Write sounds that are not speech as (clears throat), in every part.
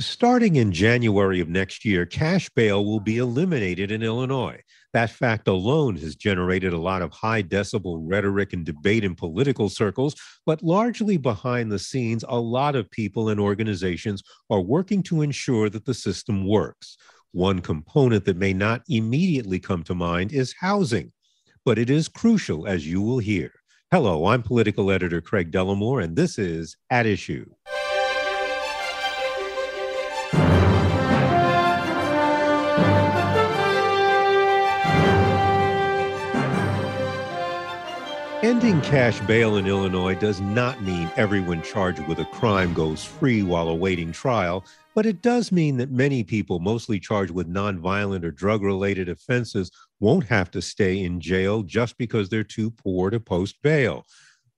Starting in January of next year, cash bail will be eliminated in Illinois. That fact alone has generated a lot of high decibel rhetoric and debate in political circles, but largely behind the scenes, a lot of people and organizations are working to ensure that the system works. One component that may not immediately come to mind is housing, but it is crucial, as you will hear. Hello, I'm political editor Craig Dellimore, and this is At Issue. Ending cash bail in Illinois does not mean everyone charged with a crime goes free while awaiting trial, but it does mean that many people, mostly charged with nonviolent or drug related offenses, won't have to stay in jail just because they're too poor to post bail.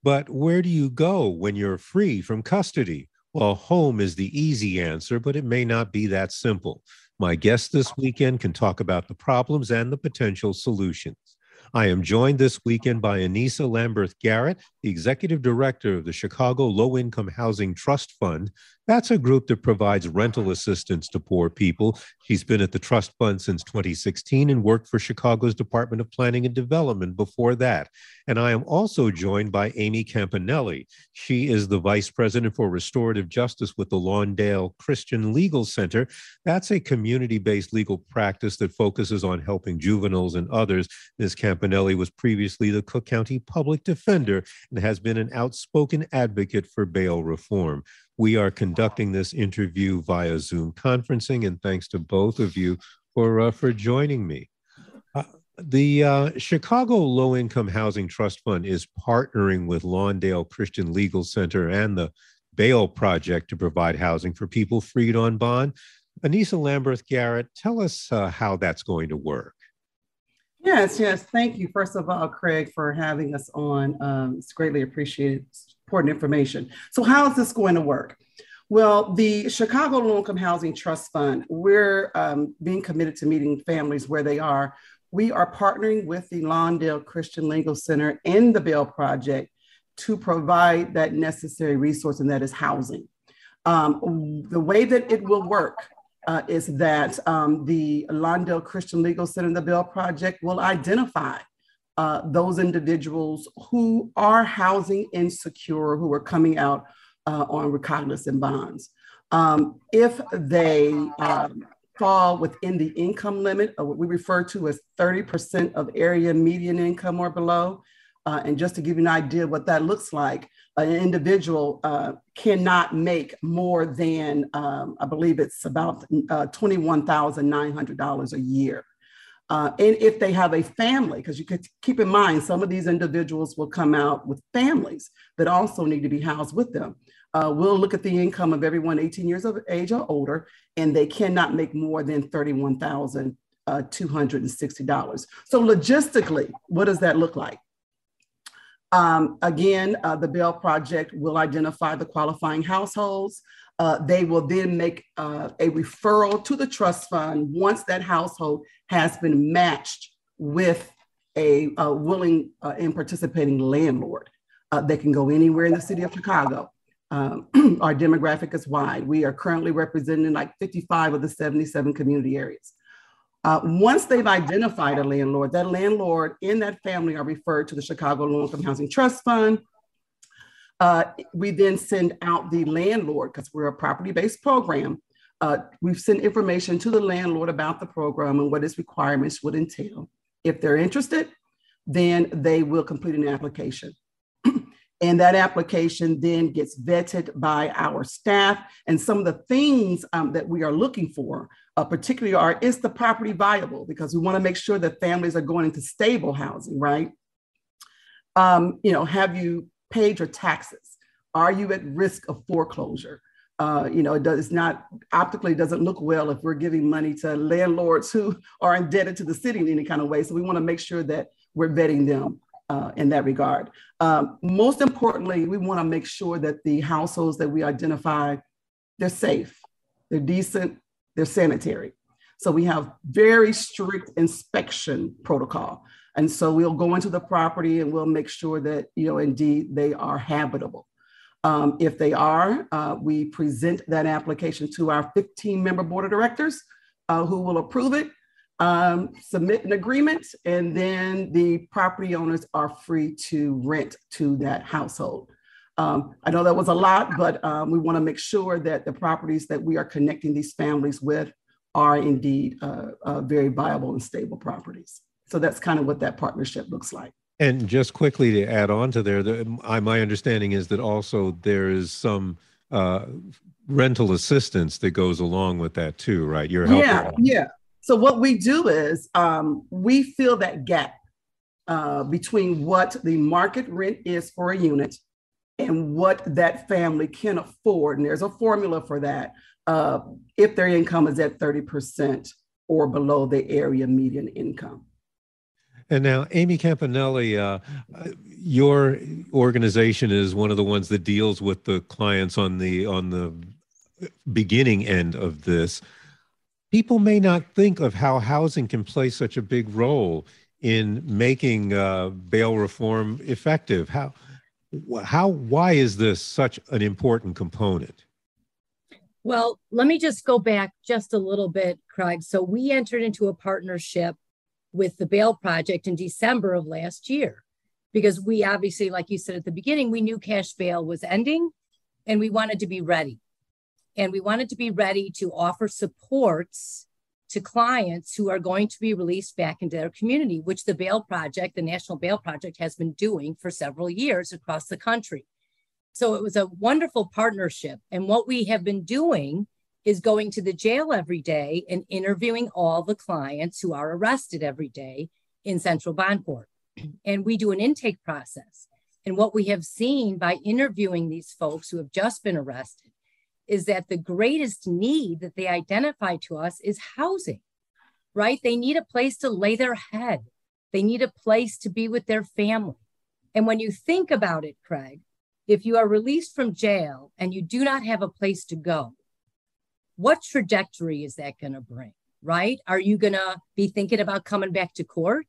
But where do you go when you're free from custody? Well, home is the easy answer, but it may not be that simple. My guest this weekend can talk about the problems and the potential solutions. I am joined this weekend by Anissa Lamberth Garrett, the executive director of the Chicago Low Income Housing Trust Fund. That's a group that provides rental assistance to poor people. She's been at the trust fund since 2016 and worked for Chicago's Department of Planning and Development before that. And I am also joined by Amy Campanelli. She is the vice president for restorative justice with the Lawndale Christian Legal Center. That's a community based legal practice that focuses on helping juveniles and others. Ms. Campanelli was previously the Cook County Public Defender and has been an outspoken advocate for bail reform. We are conducting this interview via Zoom conferencing, and thanks to both of you for uh, for joining me. Uh, the uh, Chicago Low Income Housing Trust Fund is partnering with Lawndale Christian Legal Center and the Bail Project to provide housing for people freed on bond. Anissa Lamberth Garrett, tell us uh, how that's going to work. Yes, yes. Thank you, first of all, Craig, for having us on. Um, it's greatly appreciated. Important information. So, how is this going to work? Well, the Chicago Low Income Housing Trust Fund, we're um, being committed to meeting families where they are. We are partnering with the Lawndale Christian Legal Center and the Bail Project to provide that necessary resource, and that is housing. Um, the way that it will work uh, is that um, the Lawndale Christian Legal Center and the Bail Project will identify uh, those individuals who are housing insecure, who are coming out uh, on recognizance bonds. Um, if they um, fall within the income limit, or what we refer to as 30% of area median income or below, uh, and just to give you an idea what that looks like, an individual uh, cannot make more than, um, I believe it's about uh, $21,900 a year. Uh, and if they have a family, because you could keep in mind, some of these individuals will come out with families that also need to be housed with them. Uh, we'll look at the income of everyone 18 years of age or older, and they cannot make more than $31,260. So, logistically, what does that look like? Um, again, uh, the Bail Project will identify the qualifying households. Uh, they will then make uh, a referral to the trust fund once that household has been matched with a, a willing uh, and participating landlord. Uh, they can go anywhere in the city of Chicago. Um, (clears throat) our demographic is wide. We are currently representing like 55 of the 77 community areas. Uh, once they've identified a landlord, that landlord and that family are referred to the Chicago Low Income Housing Trust Fund. Uh, we then send out the landlord because we're a property based program. Uh, we've sent information to the landlord about the program and what its requirements would entail. If they're interested, then they will complete an application. (clears throat) and that application then gets vetted by our staff. And some of the things um, that we are looking for, uh, particularly, are is the property viable? Because we want to make sure that families are going into stable housing, right? Um, you know, have you paid your taxes? Are you at risk of foreclosure? Uh, you know, it does not optically doesn't look well if we're giving money to landlords who are indebted to the city in any kind of way. So we want to make sure that we're vetting them uh, in that regard. Um, most importantly, we want to make sure that the households that we identify, they're safe, they're decent, they're sanitary. So we have very strict inspection protocol. And so we'll go into the property and we'll make sure that, you know, indeed they are habitable. Um, if they are, uh, we present that application to our 15 member board of directors uh, who will approve it, um, submit an agreement, and then the property owners are free to rent to that household. Um, I know that was a lot, but um, we want to make sure that the properties that we are connecting these families with are indeed uh, uh, very viable and stable properties. So that's kind of what that partnership looks like. And just quickly to add on to there, the, my understanding is that also there is some uh, rental assistance that goes along with that too, right? You're helping. Yeah, yeah. So what we do is um, we fill that gap uh, between what the market rent is for a unit and what that family can afford. And there's a formula for that. Uh, if their income is at 30% or below the area median income. And now, Amy Campanelli, uh, your organization is one of the ones that deals with the clients on the on the beginning end of this. People may not think of how housing can play such a big role in making uh, bail reform effective. How, how, why is this such an important component? Well, let me just go back just a little bit, Craig. So we entered into a partnership with the Bail Project in December of last year because we obviously, like you said at the beginning, we knew cash bail was ending and we wanted to be ready. And we wanted to be ready to offer supports to clients who are going to be released back into their community, which the Bail Project, the National Bail Project, has been doing for several years across the country. So it was a wonderful partnership. And what we have been doing is going to the jail every day and interviewing all the clients who are arrested every day in Central Bond Court. And we do an intake process. And what we have seen by interviewing these folks who have just been arrested is that the greatest need that they identify to us is housing, right? They need a place to lay their head, they need a place to be with their family. And when you think about it, Craig, if you are released from jail and you do not have a place to go, what trajectory is that going to bring? Right? Are you going to be thinking about coming back to court?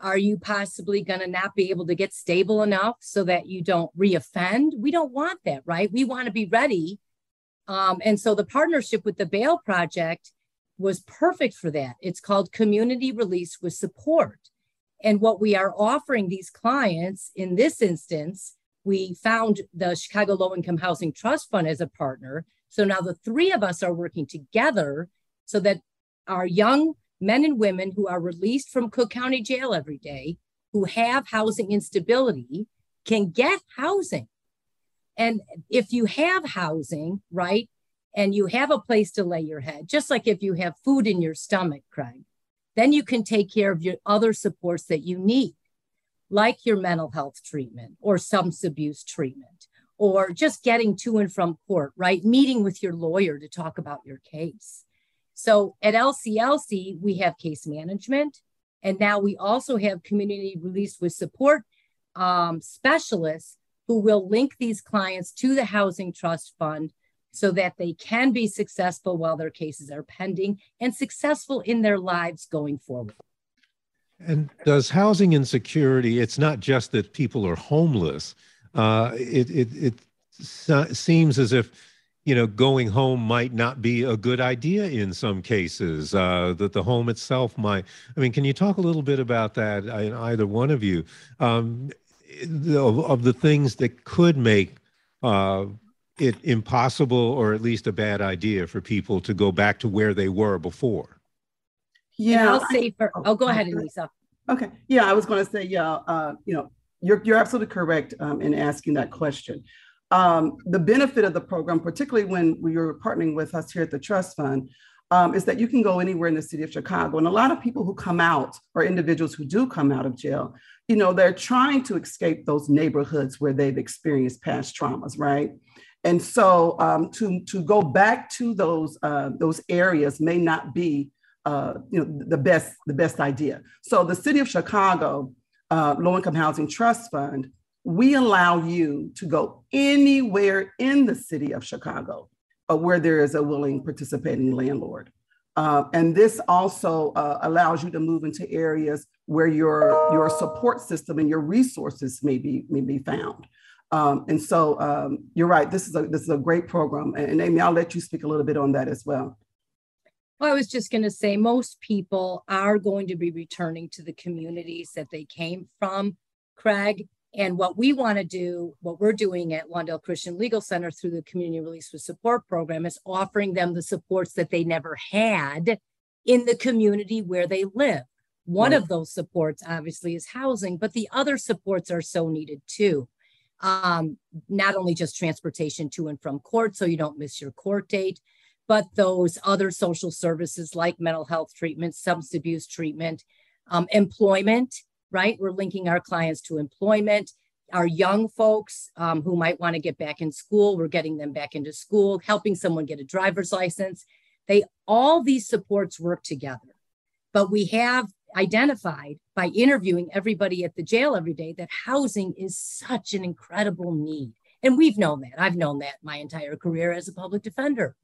Are you possibly going to not be able to get stable enough so that you don't reoffend? We don't want that, right? We want to be ready. Um, and so the partnership with the Bail Project was perfect for that. It's called Community Release with Support. And what we are offering these clients in this instance, we found the Chicago Low Income Housing Trust Fund as a partner so now the three of us are working together so that our young men and women who are released from Cook County Jail every day, who have housing instability, can get housing. And if you have housing, right, and you have a place to lay your head, just like if you have food in your stomach, Craig, then you can take care of your other supports that you need, like your mental health treatment or substance abuse treatment or just getting to and from court, right? Meeting with your lawyer to talk about your case. So at LCLC, we have case management, and now we also have community release with support um, specialists who will link these clients to the Housing Trust Fund so that they can be successful while their cases are pending and successful in their lives going forward. And does housing insecurity, it's not just that people are homeless, uh, it, it, it seems as if you know going home might not be a good idea in some cases uh, that the home itself might i mean can you talk a little bit about that I, either one of you um, of, of the things that could make uh, it impossible or at least a bad idea for people to go back to where they were before. Yeah, and I'll say for. Oh, go ahead, Anissa. Okay. Yeah, I was going to say, yeah, uh, you know, you're you're absolutely correct um, in asking that question. Um, the benefit of the program, particularly when we are partnering with us here at the Trust Fund, um, is that you can go anywhere in the city of Chicago. And a lot of people who come out, or individuals who do come out of jail, you know, they're trying to escape those neighborhoods where they've experienced past traumas, right? And so um, to, to go back to those, uh, those areas may not be uh, you know, the best, the best idea. So the city of Chicago uh, Low Income Housing Trust Fund, we allow you to go anywhere in the city of Chicago uh, where there is a willing participating landlord. Uh, and this also uh, allows you to move into areas where your, your support system and your resources may be, may be found. Um, and so um, you're right, this is, a, this is a great program. And, and Amy, I'll let you speak a little bit on that as well. Well, I was just going to say most people are going to be returning to the communities that they came from, Craig. And what we want to do, what we're doing at Lawndale Christian Legal Center through the Community Release with Support program is offering them the supports that they never had in the community where they live. One right. of those supports, obviously, is housing, but the other supports are so needed too. Um, not only just transportation to and from court, so you don't miss your court date, but those other social services like mental health treatment, substance abuse treatment, um, employment, right? We're linking our clients to employment. Our young folks um, who might want to get back in school, we're getting them back into school, helping someone get a driver's license. They all these supports work together. But we have identified by interviewing everybody at the jail every day that housing is such an incredible need. And we've known that. I've known that my entire career as a public defender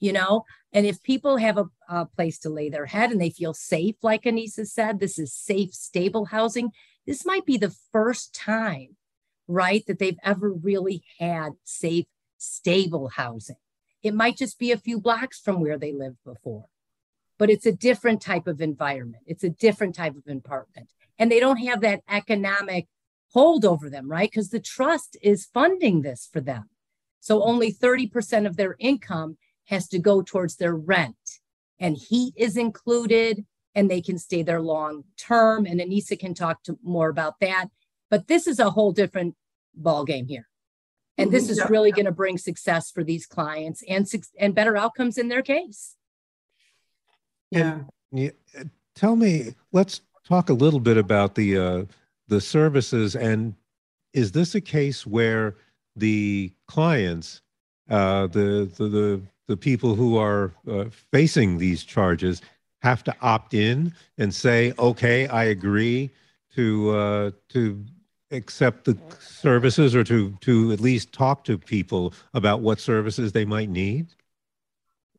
you know? And if people have a, a, place to lay their head and they feel safe like anissa said this is safe stable housing this might be the first time right that they've ever really had safe stable housing. It might just be a few blocks from where they lived before but it's a different type of environment. It's a different type of apartment. And they don't have that economic hold over them right? Because the trust is funding this for them. So only 30% of their income has to go towards their rent. And heat is included and they can stay there long term. And anissa can talk to more about that. But this is a whole different ball game here. And this is really going to bring success for these clients and and better outcomes in their case. Yeah, yeah tell me let's talk a little bit about the uh, the services. And is this a case where the clients uh, the, the the the people who are uh, facing these charges have to opt in and say, "Okay, I agree to uh, to accept the services or to to at least talk to people about what services they might need."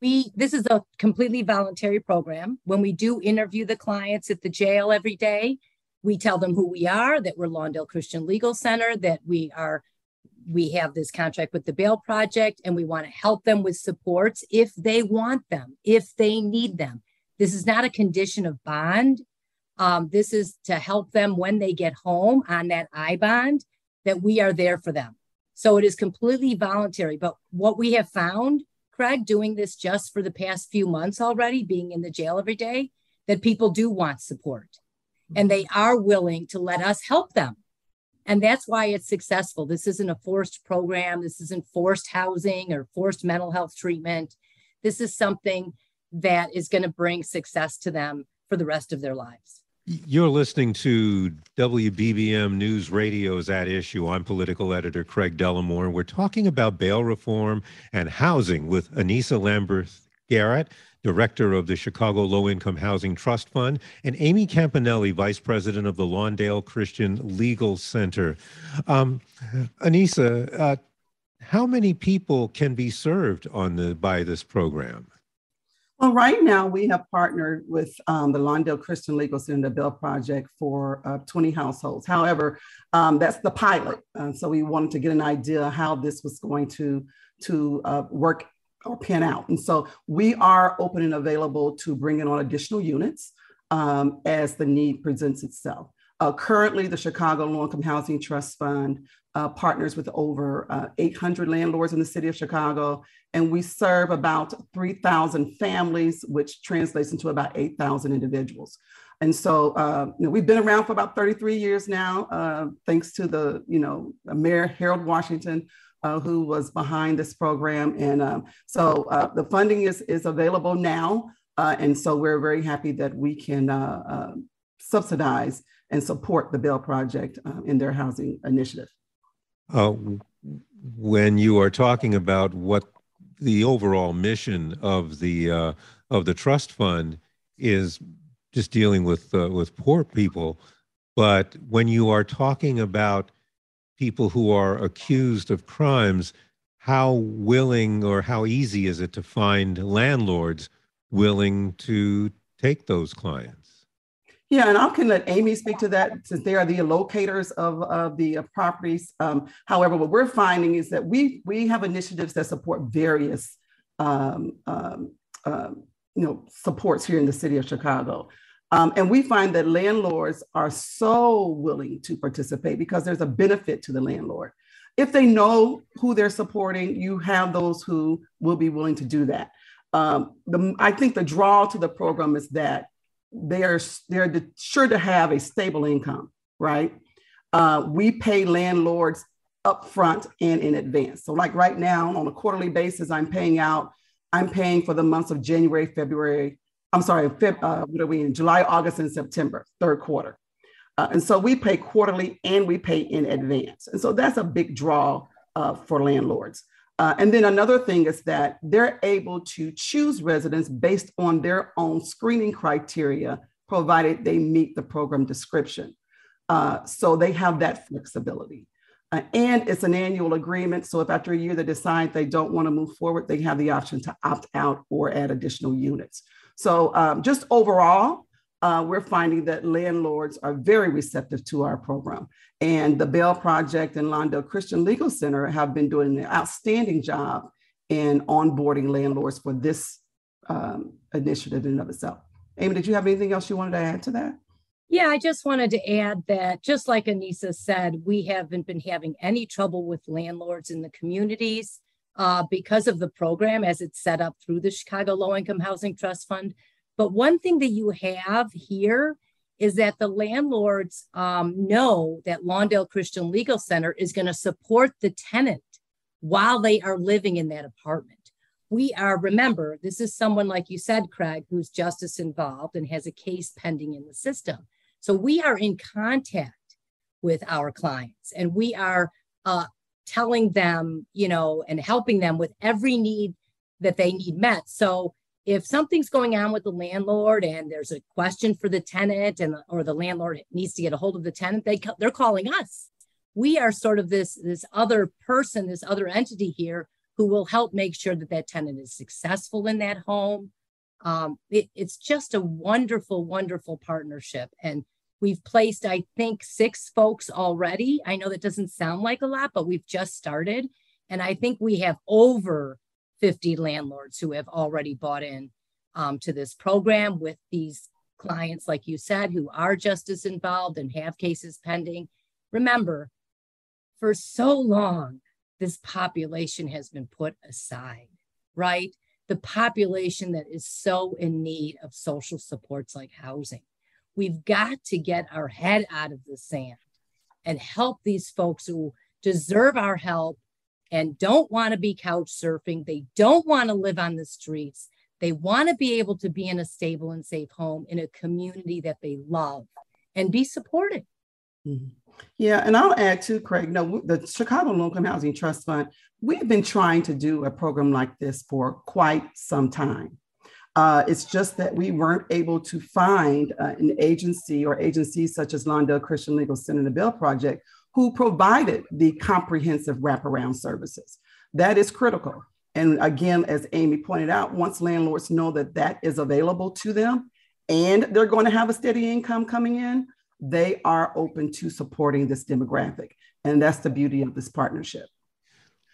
We this is a completely voluntary program. When we do interview the clients at the jail every day, we tell them who we are, that we're Lawndale Christian Legal Center, that we are we have this contract with the Bail Project and we want to help them with supports if they want them, if they need them. This is not a condition of bond. Um, this is to help them when they get home on that I bond that we are there for them. So it is completely voluntary. But what we have found, Craig, doing this just for the past few months already, being in the jail every day, that people do want support and they are willing to let us help them and that's why it's successful. This isn't a forced program. This isn't forced housing or forced mental health treatment. This is something that is going to bring success to them for the rest of their lives. You're listening to WBBM News Radio's At Issue. I'm political editor Craig Dellimore. We're talking about bail reform and housing with Anissa Lambert Garrett, director of the Chicago Low Income Housing Trust Fund, and Amy Campanelli, vice president of the Lawndale Christian Legal Center. Um, Anissa, uh, how many people can be served on the by this program? Well, right now we have partnered with um, the Lawndale Christian Legal Center Bail Project for uh, 20 households. However, um, that's the pilot. Uh, so we wanted to get an idea how this was going to, to uh, work or pan out. And so we are open and available to bring in on additional units um, as the need presents itself. Uh, currently, the Chicago Low Income Housing Trust Fund uh, partners with over uh, 800 landlords in the city of Chicago, and we serve about 3,000 families, which translates into about 8,000 individuals. And so, uh, you know, we've been around for about 33 years now, uh, thanks to the, you know, Mayor Harold Washington, uh, who was behind this program. And um, so uh, the funding is, is available now. Uh, and so we're very happy that we can uh, subsidize and support the Bail Project in their housing initiative. when you are talking about what the overall mission of the of the trust fund is just dealing with uh, with poor people, but when you are talking about people who are accused of crimes, how willing or how easy is it to find landlords willing to take those clients? Yeah, and I can let Amy speak to that since they are the locators of, of the uh, properties. Um, however, what we're finding is that we we have initiatives that support various um, um, um you know, supports here in the city of Chicago. Um, and we find that landlords are so willing to participate because there's a benefit to the landlord. If they know who they're supporting, you have those who will be willing to do that. Um, the, I think the draw to the program is that they are they're sure to have a stable income, right? Uh, we pay landlords upfront and in advance. So, like right now, on a quarterly basis, I'm paying out I'm paying for the months of January, February. I'm sorry, Feb, uh, what are we in? July, August, and September, third quarter. Uh, and so we pay quarterly and we pay in advance. And so that's a big draw uh, for landlords. Uh, and then another thing is that they're able to choose residents based on their own screening criteria, provided they meet the program description. Uh, so they have that flexibility. Uh, and it's an annual agreement. So if after a year they decide they don't want to move forward, they have the option to opt out or add additional units. So um, just overall, uh, we're finding that landlords are very receptive to our program. And the Bail Project and Lawndale Christian Legal Center have been doing an outstanding job in onboarding landlords for this um, initiative in and of itself. Amy, did you have anything else you wanted to add to that? Yeah, I just wanted to add that just like Anissa said, we haven't been having any trouble with landlords in the communities uh, because of the program as it's set up through the Chicago Low Income Housing Trust Fund. But one thing that you have here is that the landlords um, know that Lawndale Christian Legal Center is going to support the tenant while they are living in that apartment. We are, remember, this is someone like you said, Craig, who's justice involved and has a case pending in the system. So we are in contact with our clients and we are uh, telling them, you know, and helping them with every need that they need met. So if something's going on with the landlord and there's a question for the tenant and or the landlord needs to get a hold of the tenant, they they're calling us. We are sort of this this other person, this other entity here who will help make sure that that tenant is successful in that home, um, it, it's just a wonderful, wonderful partnership. And we've placed, I think, six folks already. I know that doesn't sound like a lot, but we've just started. And I think we have over 50 landlords who have already bought in um, to this program with these clients, like you said, who are justice involved and have cases pending. Remember, for so long, this population has been put aside, right? the population that is so in need of social supports like housing. We've got to get our head out of the sand and help these folks who deserve our help and don't want to be couch surfing. They don't want to live on the streets. They want to be able to be in a stable and safe home in a community that they love and be supported. Mm-hmm. Yeah, and I'll add too, Craig. No, the Chicago Low Income Housing Trust Fund, we've been trying to do a program like this for quite some time. Uh, it's just that we weren't able to find uh, an agency or agencies such as Lawndale Christian Legal Center and the Bail Project who provided the comprehensive wraparound services. That is critical. And again, as Amy pointed out, once landlords know that that is available to them and they're going to have a steady income coming in, they are open to supporting this demographic. And that's the beauty of this partnership.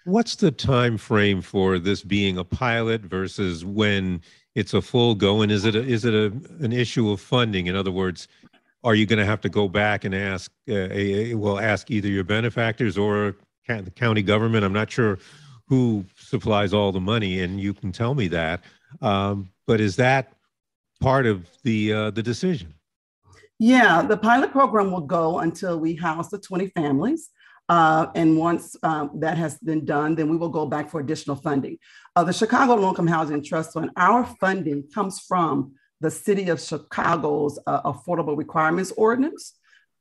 What's the time frame for this being a pilot versus when it's a full go? And is it a, is it a, an issue of funding? In other words, are you going to have to go back and ask, uh, a, a, well, ask either your benefactors or the county government? I'm not sure who supplies all the money, and you can tell me that. Um, but is that part of the uh, the decision? Yeah, the pilot program will go until we house the 20 families. Uh, and once um, that has been done, then we will go back for additional funding. Uh, the Chicago Low Income Housing Trust Fund, our funding comes from the City of Chicago's uh, Affordable Requirements Ordinance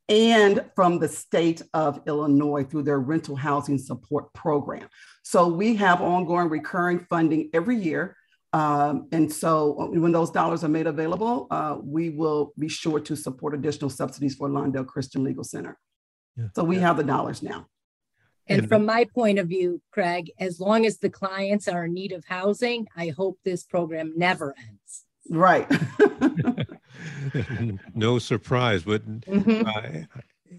and from the state of Illinois through their rental housing support program. So we have ongoing recurring funding every year. Um, and so when those dollars are made available, uh, we will be sure to support additional subsidies for Lawndale Christian Legal Center. Yeah. So we yeah. have the dollars now. And from my point of view, Craig, as long as the clients are in need of housing, I hope this program never ends. Right. (laughs) (laughs) no surprise, but mm-hmm. uh,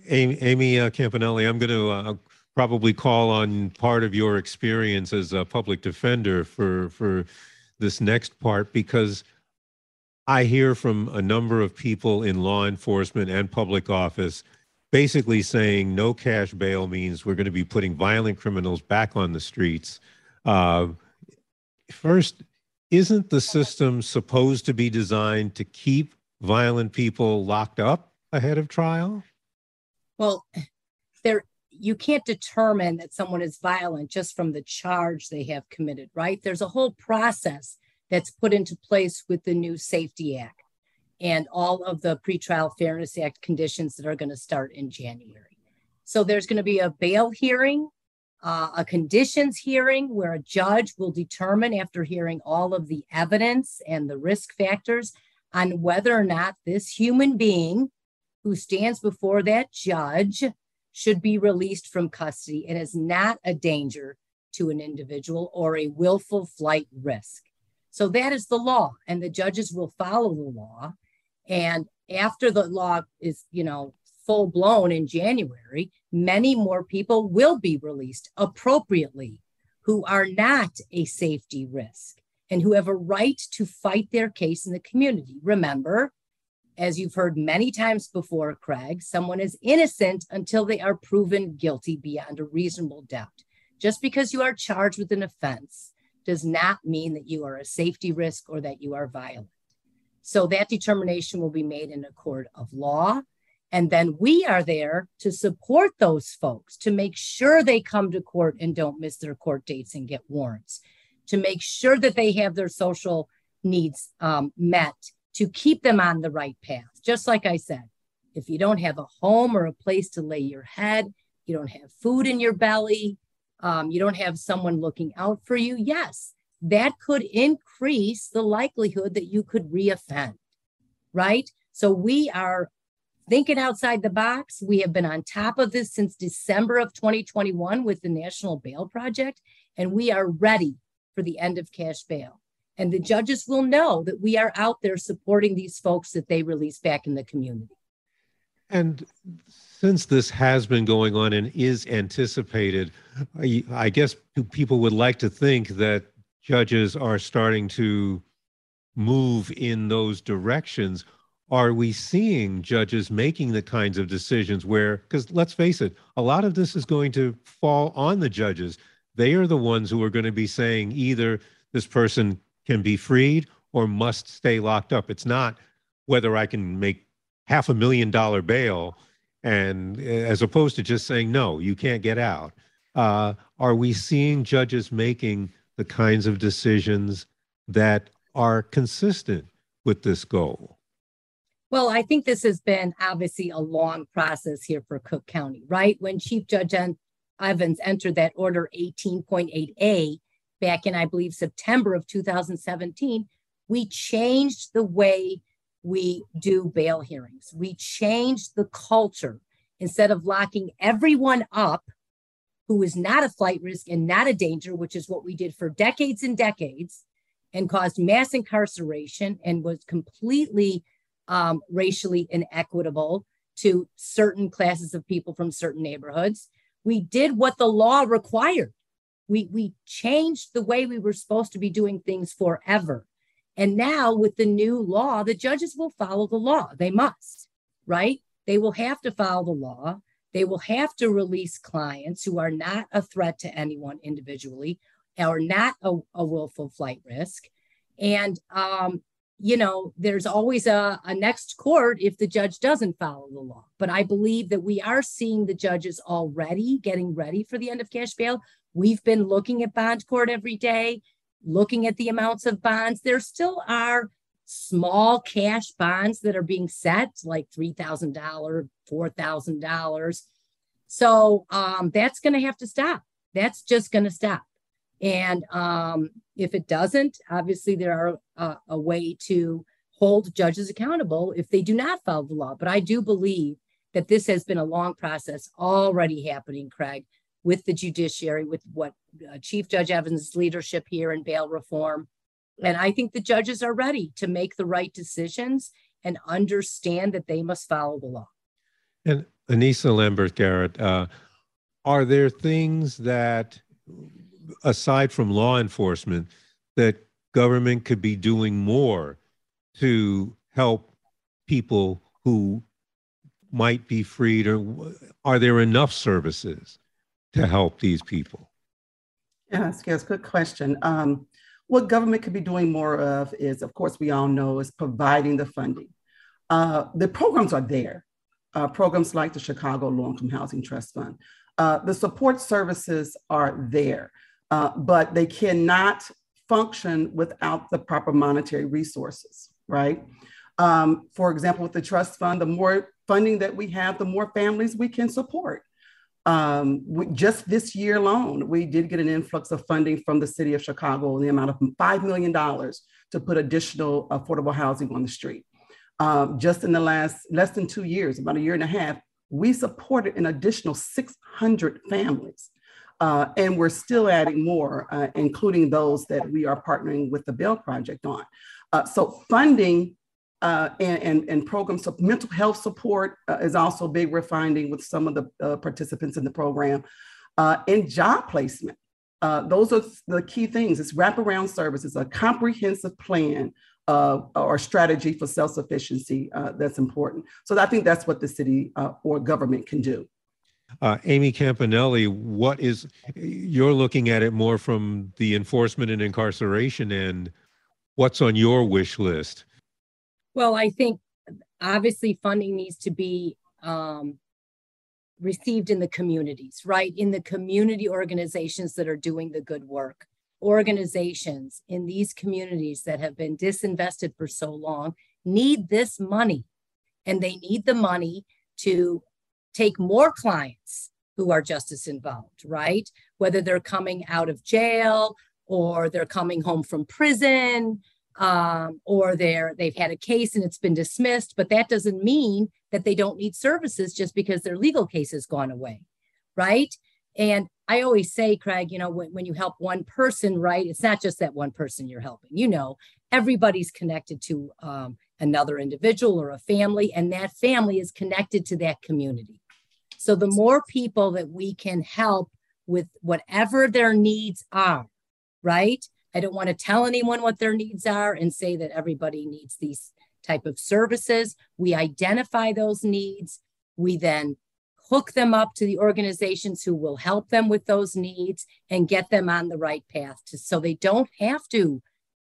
Amy, Amy uh, Campanelli, I'm going to uh, probably call on part of your experience as a public defender for for this next part because I hear from a number of people in law enforcement and public office basically saying no cash bail means we're going to be putting violent criminals back on the streets. Uh, first, isn't the system supposed to be designed to keep violent people locked up ahead of trial? Well, there you can't determine that someone is violent just from the charge they have committed, right? There's a whole process that's put into place with the new SAFE-T Act and all of the Pretrial Fairness Act conditions that are going to start in January. So there's going to be a bail hearing, uh, a conditions hearing where a judge will determine, after hearing all of the evidence and the risk factors, on whether or not this human being who stands before that judge should be released from custody and is not a danger to an individual or a willful flight risk. So that is the law, and the judges will follow the law. And after the law is, you know, full blown in January, many more people will be released appropriately who are not a safety risk and who have a right to fight their case in the community. Remember, as you've heard many times before, Craig, someone is innocent until they are proven guilty beyond a reasonable doubt. Just because you are charged with an offense does not mean that you are a safety risk or that you are violent. So that determination will be made in a court of law. And then we are there to support those folks to make sure they come to court and don't miss their court dates and get warrants, to make sure that they have their social needs um, met, to keep them on the right path. Just like I said, if you don't have a home or a place to lay your head, you don't have food in your belly, um, you don't have someone looking out for you, yes, that could increase the likelihood that you could reoffend, right? So we are thinking outside the box. We have been on top of this since December of 2021 with the National Bail Project, and we are ready for the end of cash bail. And the judges will know that we are out there supporting these folks that they release back in the community. And since this has been going on and is anticipated, I guess people would like to think that judges are starting to move in those directions are we seeing judges making the kinds of decisions where because let's face it a lot of this is going to fall on the judges. They are the ones who are going to be saying either this person can be freed or must stay locked up. It's not whether i can make half a million dollar bail and as opposed to just saying no you can't get out. Uh, are we seeing judges making the kinds of decisions that are consistent with this goal? Well, I think this has been obviously a long process here for Cook County, right? When Chief Judge Evans entered that order 18.8A back in, I believe, September of 2017, we changed the way we do bail hearings. We changed the culture. Instead of locking everyone up who is not a flight risk and not a danger, which is what we did for decades and decades and caused mass incarceration and was completely um, racially inequitable to certain classes of people from certain neighborhoods. We did what the law required. We, we changed the way we were supposed to be doing things forever. And now, with the new law, the judges will follow the law. They must. right? They will have to follow the law. They will have to release clients who are not a threat to anyone individually or not a, a willful flight risk. And, um, you know, there's always a, a next court if the judge doesn't follow the law. But I believe that we are seeing the judges already getting ready for the end of cash bail. We've been looking at bond court every day, looking at the amounts of bonds. There still are small cash bonds that are being set, like $3,000, $4,000. So um, that's going to have to stop. That's just going to stop. And um, if it doesn't, obviously there are uh, a way to hold judges accountable if they do not follow the law. But I do believe that this has been a long process already happening, Craig, with the judiciary, with what uh, Chief Judge Evans' leadership here in bail reform. And I think the judges are ready to make the right decisions and understand that they must follow the law. And Anissa Lambert Garrett, uh, are there things that, aside from law enforcement, that government could be doing more to help people who might be freed, or are there enough services to help these people? Yes, yes, good question. Um, what government could be doing more of is, of course, we all know, is providing the funding. Uh, the programs are there. Uh, programs like the Chicago Low Income Housing Trust Fund. Uh, the support services are there, uh, but they cannot function without the proper monetary resources, right? Um, for example, with the trust fund, the more funding that we have, the more families we can support. Um, we, just this year alone, we did get an influx of funding from the city of Chicago in the amount of $5 million to put additional affordable housing on the street. Um, just in the last less than two years, about a year and a half, we supported an additional 600 families. Uh, and we're still adding more, uh, including those that we are partnering with the Bail Project on. Uh, so funding uh, and, and, and, programs of mental health support uh, is also big. We're finding with some of the uh, participants in the program uh, and job placement. Uh, those are the key things. It's wraparound services, a comprehensive plan uh, or strategy for self-sufficiency that's important. So I think that's what the city or government can do. Amy Campanelli, what is you're looking at it more from the enforcement and incarceration end? What's on your wish list? Well, I think obviously funding needs to be um, received in the communities, right? In the community organizations that are doing the good work. Organizations in these communities that have been disinvested for so long need this money, and they need the money to take more clients who are justice involved, right? Whether they're coming out of jail or they're coming home from prison um, or they're they've had a case and it's been dismissed but that doesn't mean that they don't need services just because their legal case has gone away right? And i always say craig you know when, when you help one person right it's not just that one person you're helping. You know everybody's connected to um, another individual or a family and that family is connected to that community. So the more people that we can help with whatever their needs are right I don't want to tell anyone what their needs are and say that everybody needs these type of services. We identify those needs. We then hook them up to the organizations who will help them with those needs and get them on the right path to, so they don't have to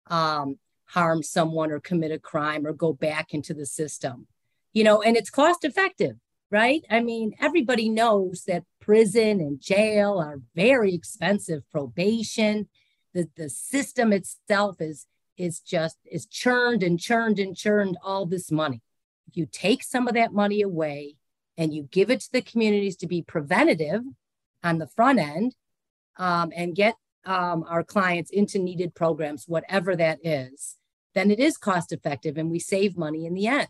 um, harm someone or commit a crime or go back into the system. You know, and it's cost effective, right? I mean, everybody knows that prison and jail are very expensive, probation the, the system itself is is just is churned and churned and churned all this money. If you take some of that money away and you give it to the communities to be preventative on the front end um, and get um, our clients into needed programs whatever that is then it is cost effective and we save money in the end.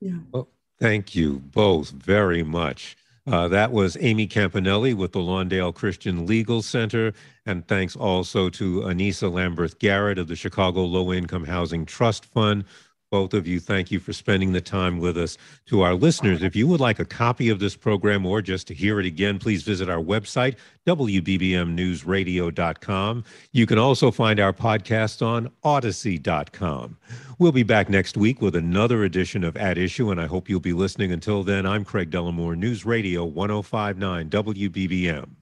Yeah. Well, thank you both very much uh, that was Amy Campanelli with the Lawndale Christian Legal Center. And thanks also to Anissa Lambert Garrett of the Chicago Low Income Housing Trust Fund Both of you, thank you for spending the time with us. To our listeners, if you would like a copy of this program or just to hear it again, please visit our website, WBBMNewsRadio.com. You can also find our podcast on Audacy.com. We'll be back next week with another edition of At Issue, and I hope you'll be listening. Until then, I'm Craig Dellimore, News Radio 1059 WBBM.